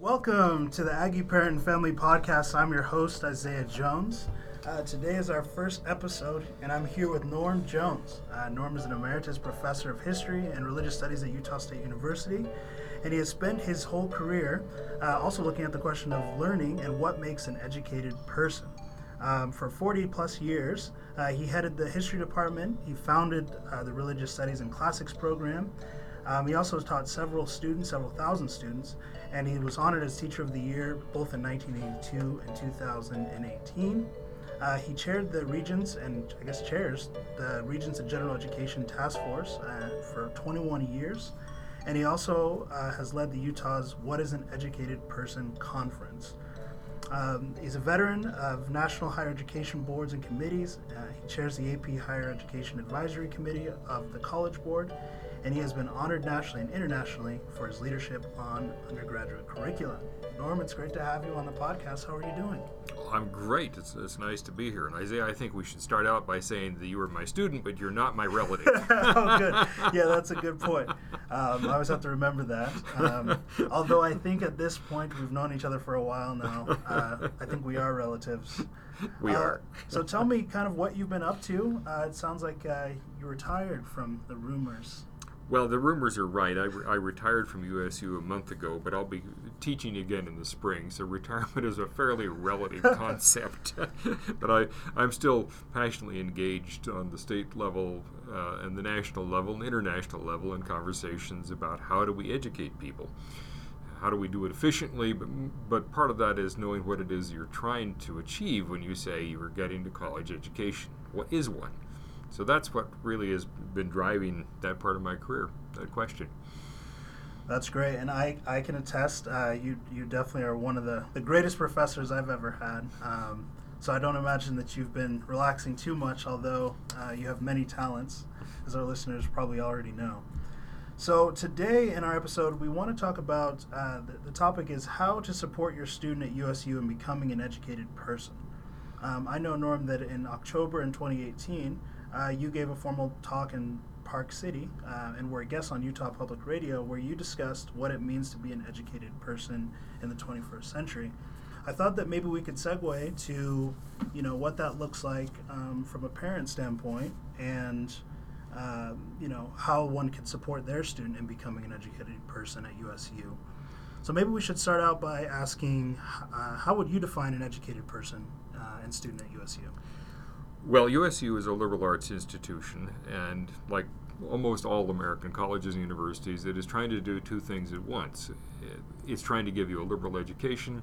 Welcome to the Aggie Parent and Family Podcast. I'm your host, Isaiah Jones. Uh, today is our first episode, and I'm here with Norm Jones. Uh, Norm is an emeritus professor of history and religious studies at Utah State University, and he has spent his whole career uh, also looking at the question of learning and what makes an educated person. Um, for 40 plus years, uh, he headed the history department. He founded uh, the religious studies and classics program. Um, he also taught several students, several thousand students, and he was honored as Teacher of the Year both in 1982 and 2018. Uh, he chaired the Regents and I guess chairs the Regents and General Education Task Force uh, for 21 years, and he also uh, has led the Utah's What is an Educated Person conference. Um, he's a veteran of national higher education boards and committees. Uh, he chairs the AP Higher Education Advisory Committee of the College Board, and he has been honored nationally and internationally for his leadership on undergraduate curricula. Norm, it's great to have you on the podcast. How are you doing? Well, I'm great. It's, it's nice to be here. And Isaiah, I think we should start out by saying that you were my student, but you're not my relative. oh, good. Yeah, that's a good point. Um, I always have to remember that. Um, although I think at this point we've known each other for a while now. Uh, I think we are relatives. We Uh, are. so tell me kind of what you've been up to. Uh, it sounds like uh, you retired from the rumors. Well, the rumors are right. I, re- I retired from USU a month ago, but I'll be teaching again in the spring. So retirement is a fairly relative concept. but I, I'm still passionately engaged on the state level uh, and the national level and international level in conversations about how do we educate people. How do we do it efficiently? But, but part of that is knowing what it is you're trying to achieve when you say you're getting to college education. What is one? So that's what really has been driving that part of my career, that question. That's great, and I, I can attest. Uh, you you definitely are one of the, the greatest professors I've ever had. Um, so I don't imagine that you've been relaxing too much, although uh, you have many talents, as our listeners probably already know. So today in our episode, we want to talk about uh, the, the topic is how to support your student at USU in becoming an educated person. Um, I know Norm that in October in 2018, uh, you gave a formal talk in Park City uh, and were a guest on Utah Public Radio where you discussed what it means to be an educated person in the 21st century. I thought that maybe we could segue to, you know, what that looks like um, from a parent standpoint and, um, you know, how one can support their student in becoming an educated person at USU. So maybe we should start out by asking, uh, how would you define an educated person uh, and student at USU? Well, USU is a liberal arts institution, and like almost all American colleges and universities, it is trying to do two things at once. It's trying to give you a liberal education,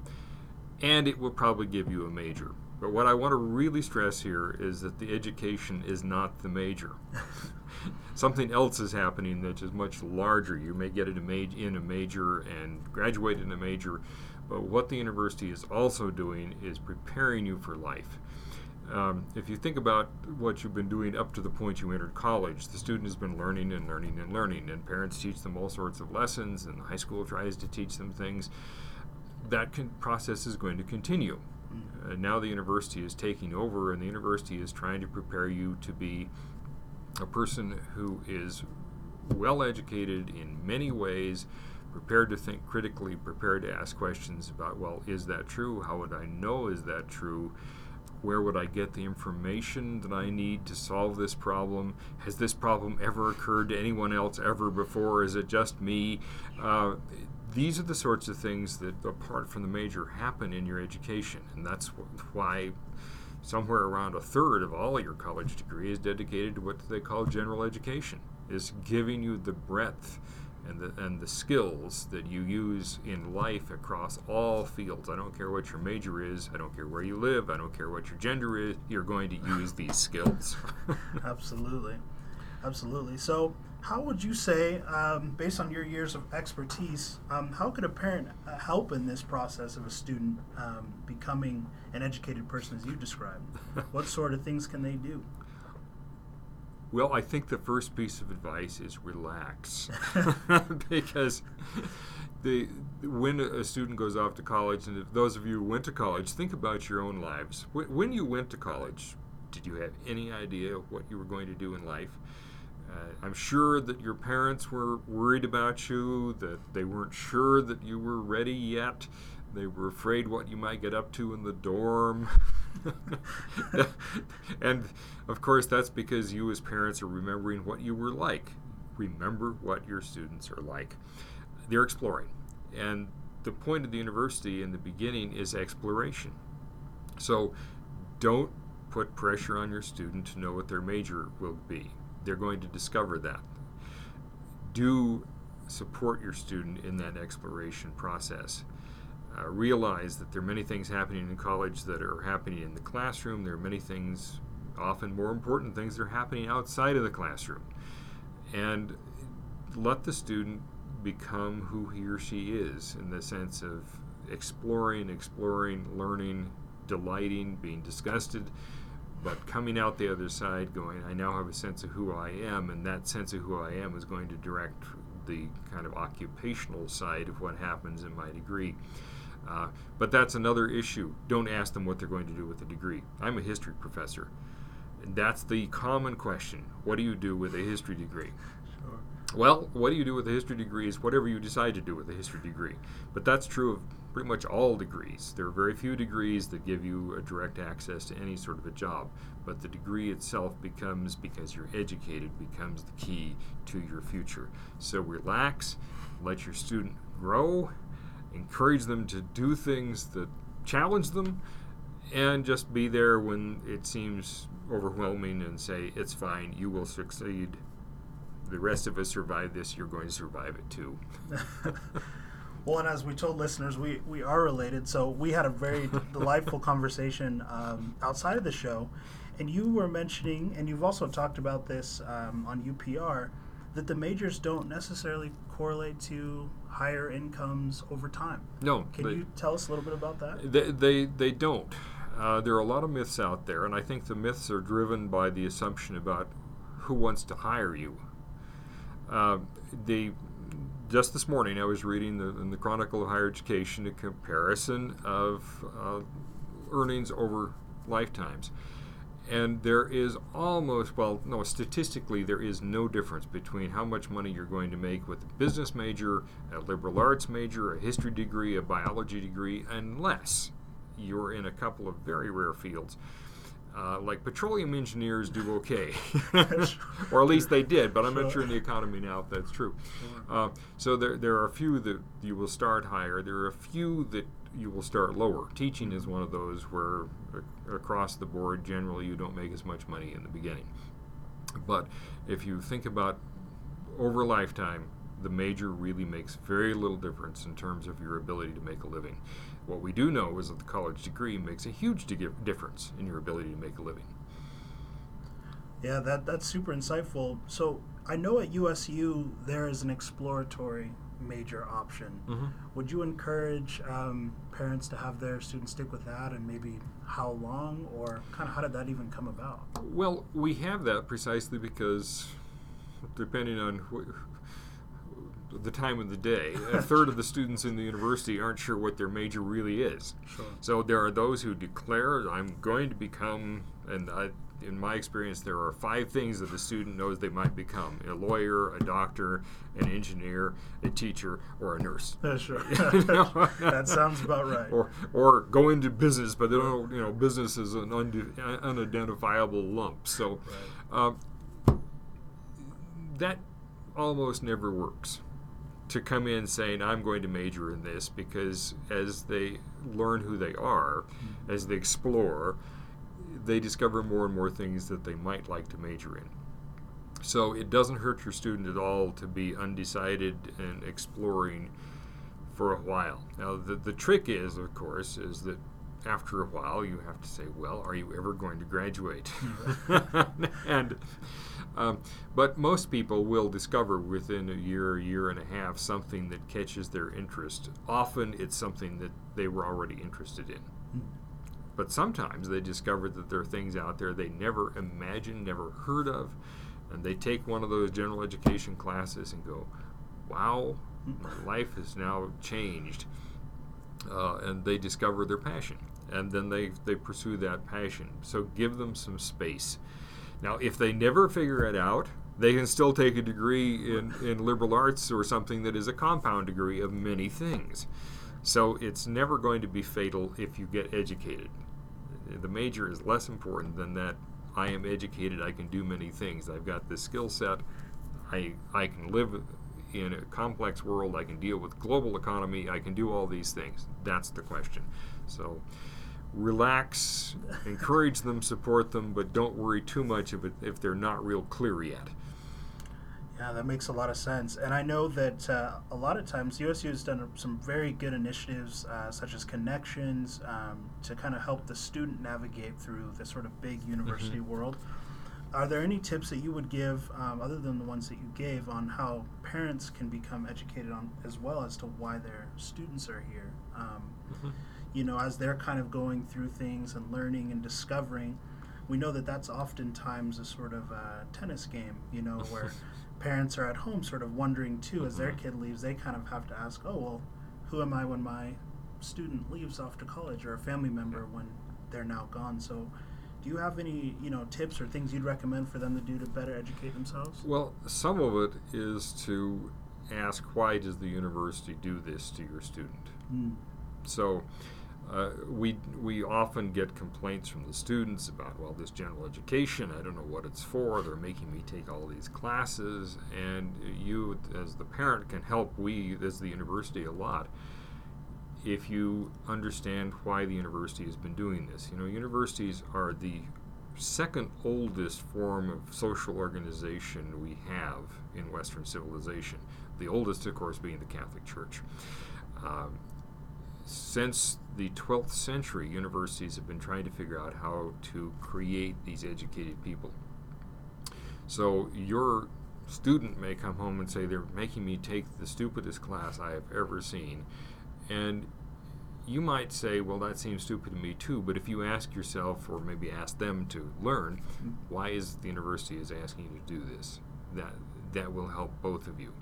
and it will probably give you a major. But what I want to really stress here is that the education is not the major. Something else is happening that is much larger. You may get in a, ma- in a major and graduate in a major, but what the university is also doing is preparing you for life. Um, if you think about what you've been doing up to the point you entered college, the student has been learning and learning and learning, and parents teach them all sorts of lessons, and the high school tries to teach them things. That con- process is going to continue. Uh, now the university is taking over, and the university is trying to prepare you to be a person who is well educated in many ways, prepared to think critically, prepared to ask questions about, well, is that true? How would I know is that true? Where would I get the information that I need to solve this problem? Has this problem ever occurred to anyone else ever before? Is it just me? Uh, these are the sorts of things that, apart from the major, happen in your education, and that's wh- why somewhere around a third of all your college degree is dedicated to what they call general education. Is giving you the breadth and the and the skills that you use in life across all fields. I don't care what your major is. I don't care where you live. I don't care what your gender is. You're going to use these skills. Absolutely. Absolutely. So, how would you say, um, based on your years of expertise, um, how could a parent uh, help in this process of a student um, becoming an educated person as you described? what sort of things can they do? Well, I think the first piece of advice is relax, because the when a student goes off to college, and if those of you who went to college, think about your own lives. When you went to college, did you have any idea what you were going to do in life? Uh, I'm sure that your parents were worried about you, that they weren't sure that you were ready yet. They were afraid what you might get up to in the dorm. and of course, that's because you, as parents, are remembering what you were like. Remember what your students are like. They're exploring. And the point of the university in the beginning is exploration. So don't put pressure on your student to know what their major will be. They're going to discover that. Do support your student in that exploration process. Uh, realize that there are many things happening in college that are happening in the classroom. There are many things, often more important things, that are happening outside of the classroom. And let the student become who he or she is in the sense of exploring, exploring, learning, delighting, being disgusted, but coming out the other side going, I now have a sense of who I am, and that sense of who I am is going to direct the kind of occupational side of what happens in my degree. Uh, but that's another issue. Don't ask them what they're going to do with the degree. I'm a history professor. That's the common question. What do you do with a history degree? Sure. Well, what do you do with a history degree is whatever you decide to do with a history degree. But that's true of pretty much all degrees. There are very few degrees that give you a direct access to any sort of a job, but the degree itself becomes, because you're educated, becomes the key to your future. So relax, let your student grow, encourage them to do things that challenge them, and just be there when it seems overwhelming and say, it's fine, you will succeed. The rest of us survive this, you're going to survive it too. well, and as we told listeners, we, we are related. So we had a very delightful conversation um, outside of the show. And you were mentioning, and you've also talked about this um, on UPR, that the majors don't necessarily correlate to higher incomes over time. No. Can they, you tell us a little bit about that? They, they, they don't. Uh, there are a lot of myths out there, and I think the myths are driven by the assumption about who wants to hire you. Uh, the just this morning, I was reading the, in the Chronicle of Higher Education a comparison of uh, earnings over lifetimes. And there is almost, well, no, statistically, there is no difference between how much money you're going to make with a business major, a liberal arts major, a history degree, a biology degree, unless you're in a couple of very rare fields. Uh, like petroleum engineers do okay, or at least they did, but I'm not sure in the economy now if that's true. Uh, so there, there are a few that you will start higher. There are a few that you will start lower. Teaching is one of those where across the board, generally, you don't make as much money in the beginning. But if you think about over a lifetime, the major really makes very little difference in terms of your ability to make a living. What we do know is that the college degree makes a huge difference in your ability to make a living. Yeah, that that's super insightful. So I know at USU there is an exploratory major option. Mm-hmm. Would you encourage um, parents to have their students stick with that, and maybe how long, or kind of how did that even come about? Well, we have that precisely because, depending on wh- the time of the day, a third of the students in the university aren't sure what their major really is. Sure. So there are those who declare, "I'm going to become," and I, in my experience, there are five things that the student knows they might become a lawyer, a doctor, an engineer, a teacher, or a nurse. Yeah, sure. that sounds about right. Or, or go into business, but they don't, you know, business is an unidentifiable lump. So right. uh, that almost never works to come in saying I'm going to major in this because as they learn who they are, mm-hmm. as they explore, they discover more and more things that they might like to major in. So it doesn't hurt your student at all to be undecided and exploring for a while. Now the, the trick is, of course, is that after a while you have to say, well, are you ever going to graduate? and um, but most people will discover within a year, a year and a half, something that catches their interest. Often it's something that they were already interested in. But sometimes they discover that there are things out there they never imagined, never heard of, and they take one of those general education classes and go, wow, my life has now changed. Uh, and they discover their passion. And then they, they pursue that passion. So give them some space. Now, if they never figure it out, they can still take a degree in, in liberal arts or something that is a compound degree of many things. So it's never going to be fatal if you get educated. The major is less important than that. I am educated, I can do many things. I've got this skill set. I, I can live in a complex world, I can deal with global economy, I can do all these things. That's the question. So relax, encourage them, support them, but don't worry too much if, it, if they're not real clear yet. Yeah, that makes a lot of sense. And I know that uh, a lot of times USU has done some very good initiatives, uh, such as connections, um, to kind of help the student navigate through this sort of big university Mhm. world. Are there any tips that you would give, um, other than the ones that you gave, on how parents can become educated on as well as to why their students are here? Um, you know, as they're kind of going through things and learning and discovering, we know that that's oftentimes a sort of a tennis game, you know, where parents are at home sort of wondering too, as their Mhm. kid leaves, they kind of have to ask, oh, well, who am I when my student leaves off to college or a family member when they're now gone? So, do you have any, you know, tips or things you'd recommend for them to do to better educate themselves? Well, some of it is to ask why does the university do this to your student? Mm. So uh, we we often get complaints from the students about well this general education I don't know what it's for they're making me take all these classes and you as the parent can help we as the university a lot. If you understand why the university has been doing this you know universities are the second oldest form of social organization we have in western civilization. The oldest of course being the catholic church. Um, since the 12th century, universities have been trying to figure out how to create these educated people. So your student may come home and say, They're making me take the stupidest class I have ever seen. And you might say, Well, that seems stupid to me too. But if you ask yourself, or maybe ask them to learn, why is the university is asking you to do this? That, that will help both of you.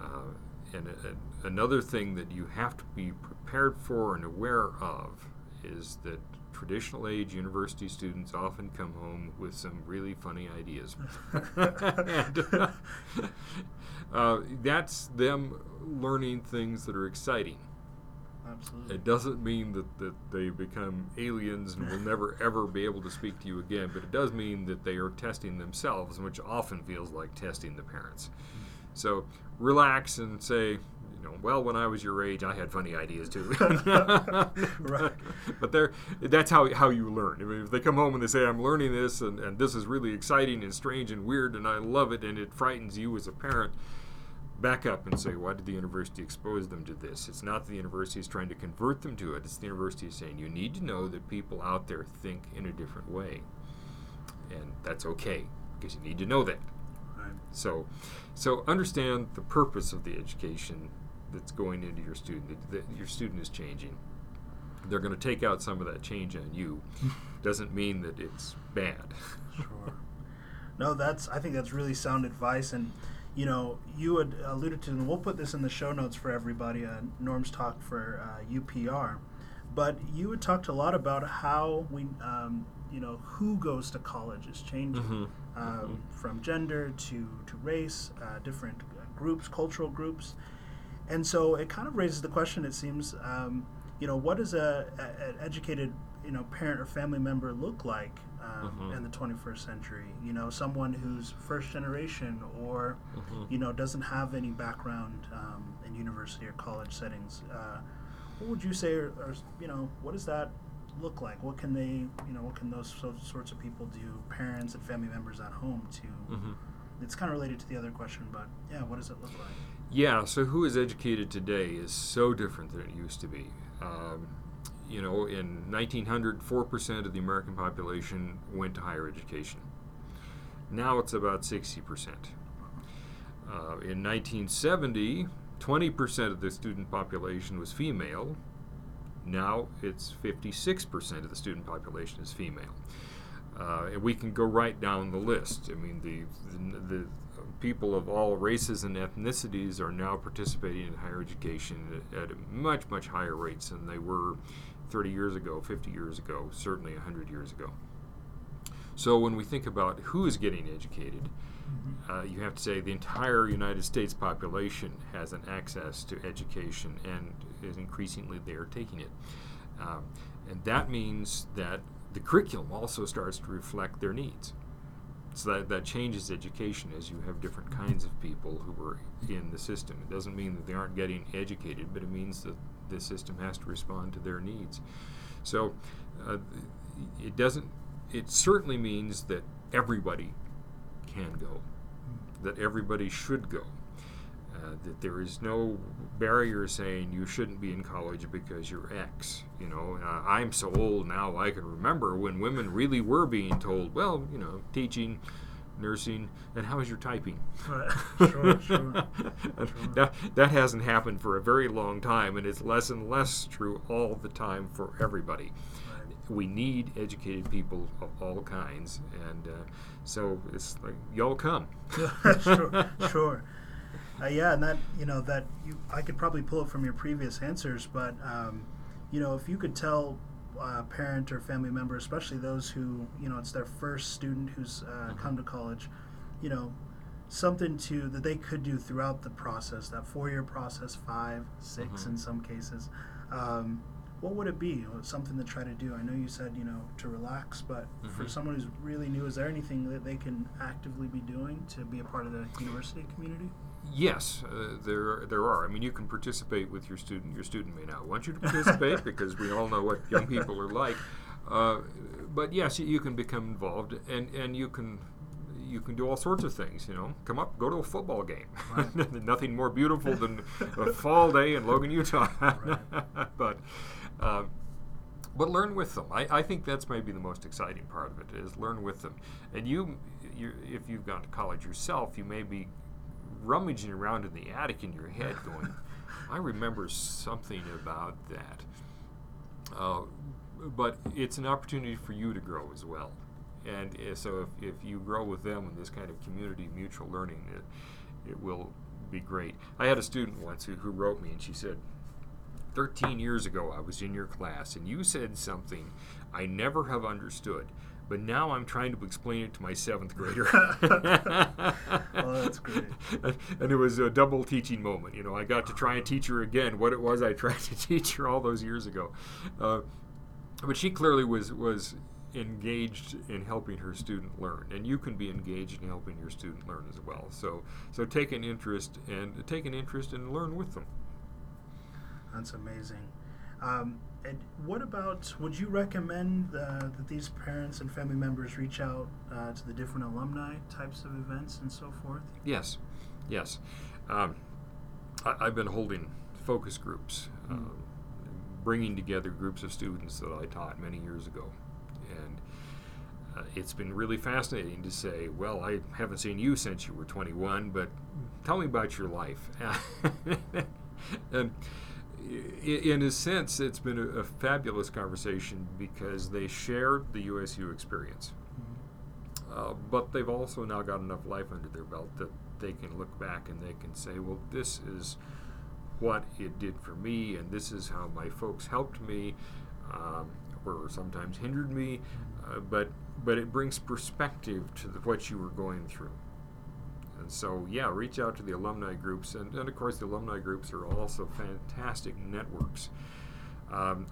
Uh, and a, another thing that you have to be prepared for and aware of is that traditional age university students often come home with some really funny ideas. and, uh, that's them learning things that are exciting. Absolutely. It doesn't mean that, that they become aliens and will never ever be able to speak to you again, but it does mean that they are testing themselves, which often feels like testing the parents. So relax and say, you know, well, when I was your age, I had funny ideas too. Right. But they're, that's how, how you learn. I mean, if they come home and they say, I'm learning this and, and this is really exciting and strange and weird and I love it and it frightens you as a parent, back up and say, why did the university expose them to this? It's not the university is trying to convert them to it. It's the university is saying, you need to know that people out there think in a different way. And that's okay because you need to know that. Right. So, so understand the purpose of the education that's going into your student. That your student is changing. They're going to take out some of that change on you. Doesn't mean that it's bad. Sure. No, that's. I think that's really sound advice, and you know, you had alluded to, and we'll put this in the show notes for everybody. Uh, Norm's talk for uh, UPR, but you had talked a lot about how we, um, you know, who goes to college is changing, Mhm. Um, from gender to to race, uh, different groups, cultural groups, and so it kind of raises the question. It seems, um, you know, what does a, a, an educated, you know, parent or family member look like um, Mhm. in the 21st century? You know, someone who's first generation or, Mhm. you know, doesn't have any background um, in university or college settings. Uh, what would you say, or, or you know, what does that look like? What can they, you know, what can those so, sorts of people do? Parents and family members at home to. Mhm. It's kind of related to the other question, but yeah, what does it look like? Yeah, so who is educated today is so different than it used to be. Um, you know, in 1900, 4% of the American population went to higher education. Now it's about 60%. Uh, in 1970, 20% of the student population was female. Now it's 56% of the student population is female. Uh, and we can go right down the list. I mean, the, the, the people of all races and ethnicities are now participating in higher education at, at much, much higher rates than they were 30 years ago, 50 years ago, certainly 100 years ago. So when we think about who is getting educated, uh, you have to say the entire United States population has an access to education and is increasingly they are taking it. Um, and that means that the curriculum also starts to reflect their needs. So that, that changes education as you have different kinds of people who are in the system. It doesn't mean that they aren't getting educated, but it means that the system has to respond to their needs. So uh, it doesn't, it certainly means that everybody can go, that everybody should go. Uh, that there is no barrier saying you shouldn't be in college because you're X. You know, uh, I'm so old now I can remember when women really were being told, well, you know, teaching, nursing, and how is your typing? Right. Sure, sure. that, that hasn't happened for a very long time, and it's less and less true all the time for everybody. Right. We need educated people of all kinds, and uh, so it's like y'all come. sure, sure. Uh, yeah, and that you know that you I could probably pull it from your previous answers, but um, you know if you could tell a parent or family member, especially those who you know it's their first student who's uh, come to college, you know something to that they could do throughout the process, that four-year process, five, 6 Mhm. in some cases. Um, what would it be? Something to try to do. I know you said you know to relax, but for Mhm. someone who's really new, is there anything that they can actively be doing to be a part of the university community? Yes, uh, there there are. I mean, you can participate with your student. Your student may not want you to participate because we all know what young people are like. Uh, but yes, you, you can become involved, and, and you can you can do all sorts of things. You know, come up, go to a football game. Right. Nothing more beautiful than a fall day in Logan, Utah. But um, but learn with them. I, I think that's maybe the most exciting part of it is learn with them. And you, you, if you've gone to college yourself, you may be rummaging around in the attic in your head, going, "I remember something about that." Uh, but it's an opportunity for you to grow as well. And uh, so, if, if you grow with them in this kind of community mutual learning, it, it will be great. I had a student once who, who wrote me, and she said, 13 years ago, I was in your class, and you said something I never have understood, but now I'm trying to explain it to my seventh grader. Oh, that's great. And, it was a double teaching moment. You know, I got to try and teach her again what it was I tried to teach her all those years ago. Uh, but she clearly was was engaged in helping her student learn, and you can be engaged in helping your student learn as well. So, so take an interest and take an interest and learn with them. That's amazing. Um, and what about? Would you recommend uh, that these parents and family members reach out uh, to the different alumni types of events and so forth? Yes, yes. Um, I, I've been holding focus groups, Mm. bringing together groups of students that I taught many years ago, and uh, it's been really fascinating to say, well, I haven't seen you since you were 21, but tell me about your life. and in a sense, it's been a, a fabulous conversation because they shared the USU experience. Uh, but they've also now got enough life under their belt that they can look back and they can say, well, this is what it did for me, and this is how my folks helped me, um, or sometimes hindered me. Uh, but but it brings perspective to the, what you were going through. And so, yeah, reach out to the alumni groups, and, and of course, the alumni groups are also fantastic networks. Um,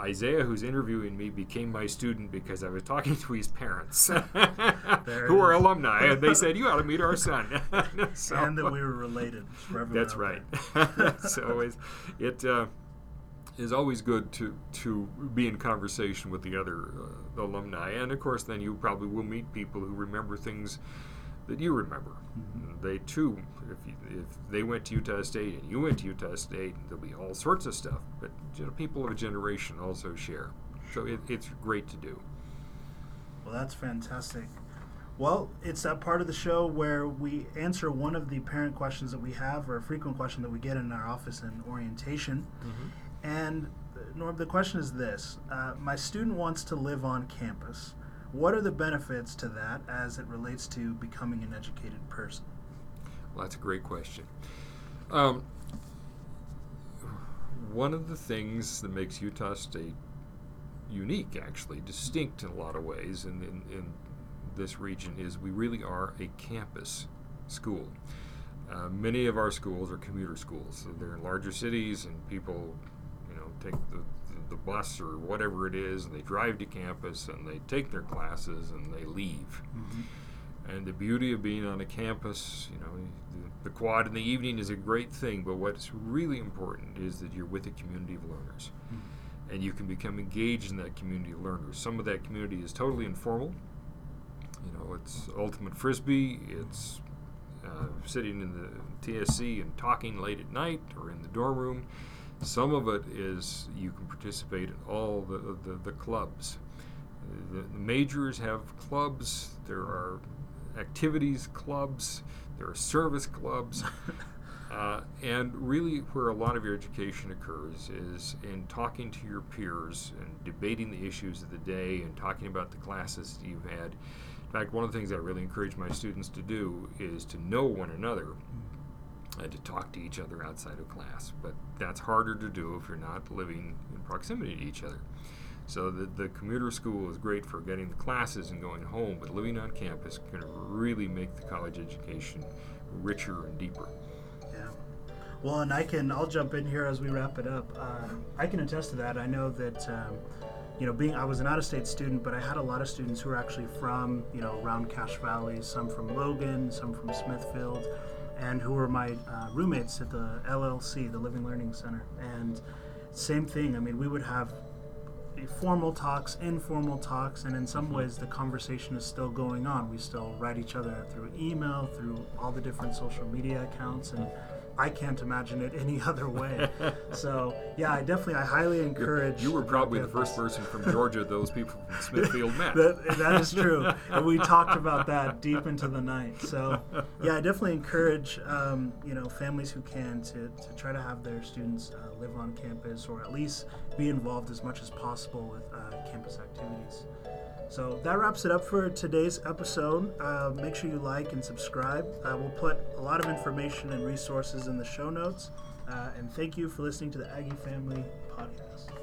Isaiah, who's interviewing me, became my student because I was talking to his parents, who are alumni, and they said, "You ought to meet our son." So- and that we were related. That's right. so it's, it uh, is always good to to be in conversation with the other uh, alumni, and of course, then you probably will meet people who remember things that you remember. Mhm. They too, if you, if they went to Utah State and you went to Utah State, there'll be all sorts of stuff. But you know, people of a generation also share, so it, it's great to do. Well, that's fantastic. Well, it's that part of the show where we answer one of the parent questions that we have, or a frequent question that we get in our office in orientation. And uh, Norm, the question is this: uh, My student wants to live on campus. What are the benefits to that as it relates to becoming an educated person? Well, that's a great question. Um, one of the things that makes Utah State unique, actually, distinct in a lot of ways, and in, in this region is we really are a campus school. Uh, many of our schools are commuter schools. So they're in larger cities, and people, you know, take the bus or whatever it is, and they drive to campus and they take their classes and they leave. Mm-hmm. And the beauty of being on a campus, you know, the, the quad in the evening is a great thing, but what's really important is that you're with a community of learners. Mm-hmm. And you can become engaged in that community of learners. Some of that community is totally informal. You know, it's ultimate frisbee, it's uh, sitting in the TSC and talking late at night or in the dorm room. Some of it is you can participate in all the, the, the clubs. The, the majors have clubs, there are activities clubs, there are service clubs. Uh, and really, where a lot of your education occurs is in talking to your peers and debating the issues of the day and talking about the classes that you've had. In fact, one of the things I really encourage my students to do is to know one another and to talk to each other outside of class. But that's harder to do if you're not living in proximity to each other. So the, the commuter school is great for getting the classes and going home, but living on campus can really make the college education richer and deeper. Yeah. Well, and I can, I'll jump in here as we wrap it up. Um, I can attest to that. I know that, um, you know, being, I was an out of state student, but I had a lot of students who were actually from, you know, around Cache Valley, some from Logan, some from Smithfield, and who were my uh, roommates at the LLC, the Living Learning Center. And same thing, I mean, we would have formal talks, informal talks, and in some ways the conversation is still going on. We still write each other through email, through all the different social media accounts, and I can't imagine it any other way. so yeah, I definitely, I highly encourage. You were probably the first person from Georgia those people from Smithfield met. that, that is true, and we talked about that deep into the night. So yeah, I definitely encourage um, you know families who can to, to try to have their students uh, live on campus or at least be involved as much as possible with uh, campus activities. So that wraps it up for today's episode. Uh, make sure you like and subscribe. Uh, we'll put a lot of information and resources in the show notes. Uh, and thank you for listening to the Aggie Family Podcast.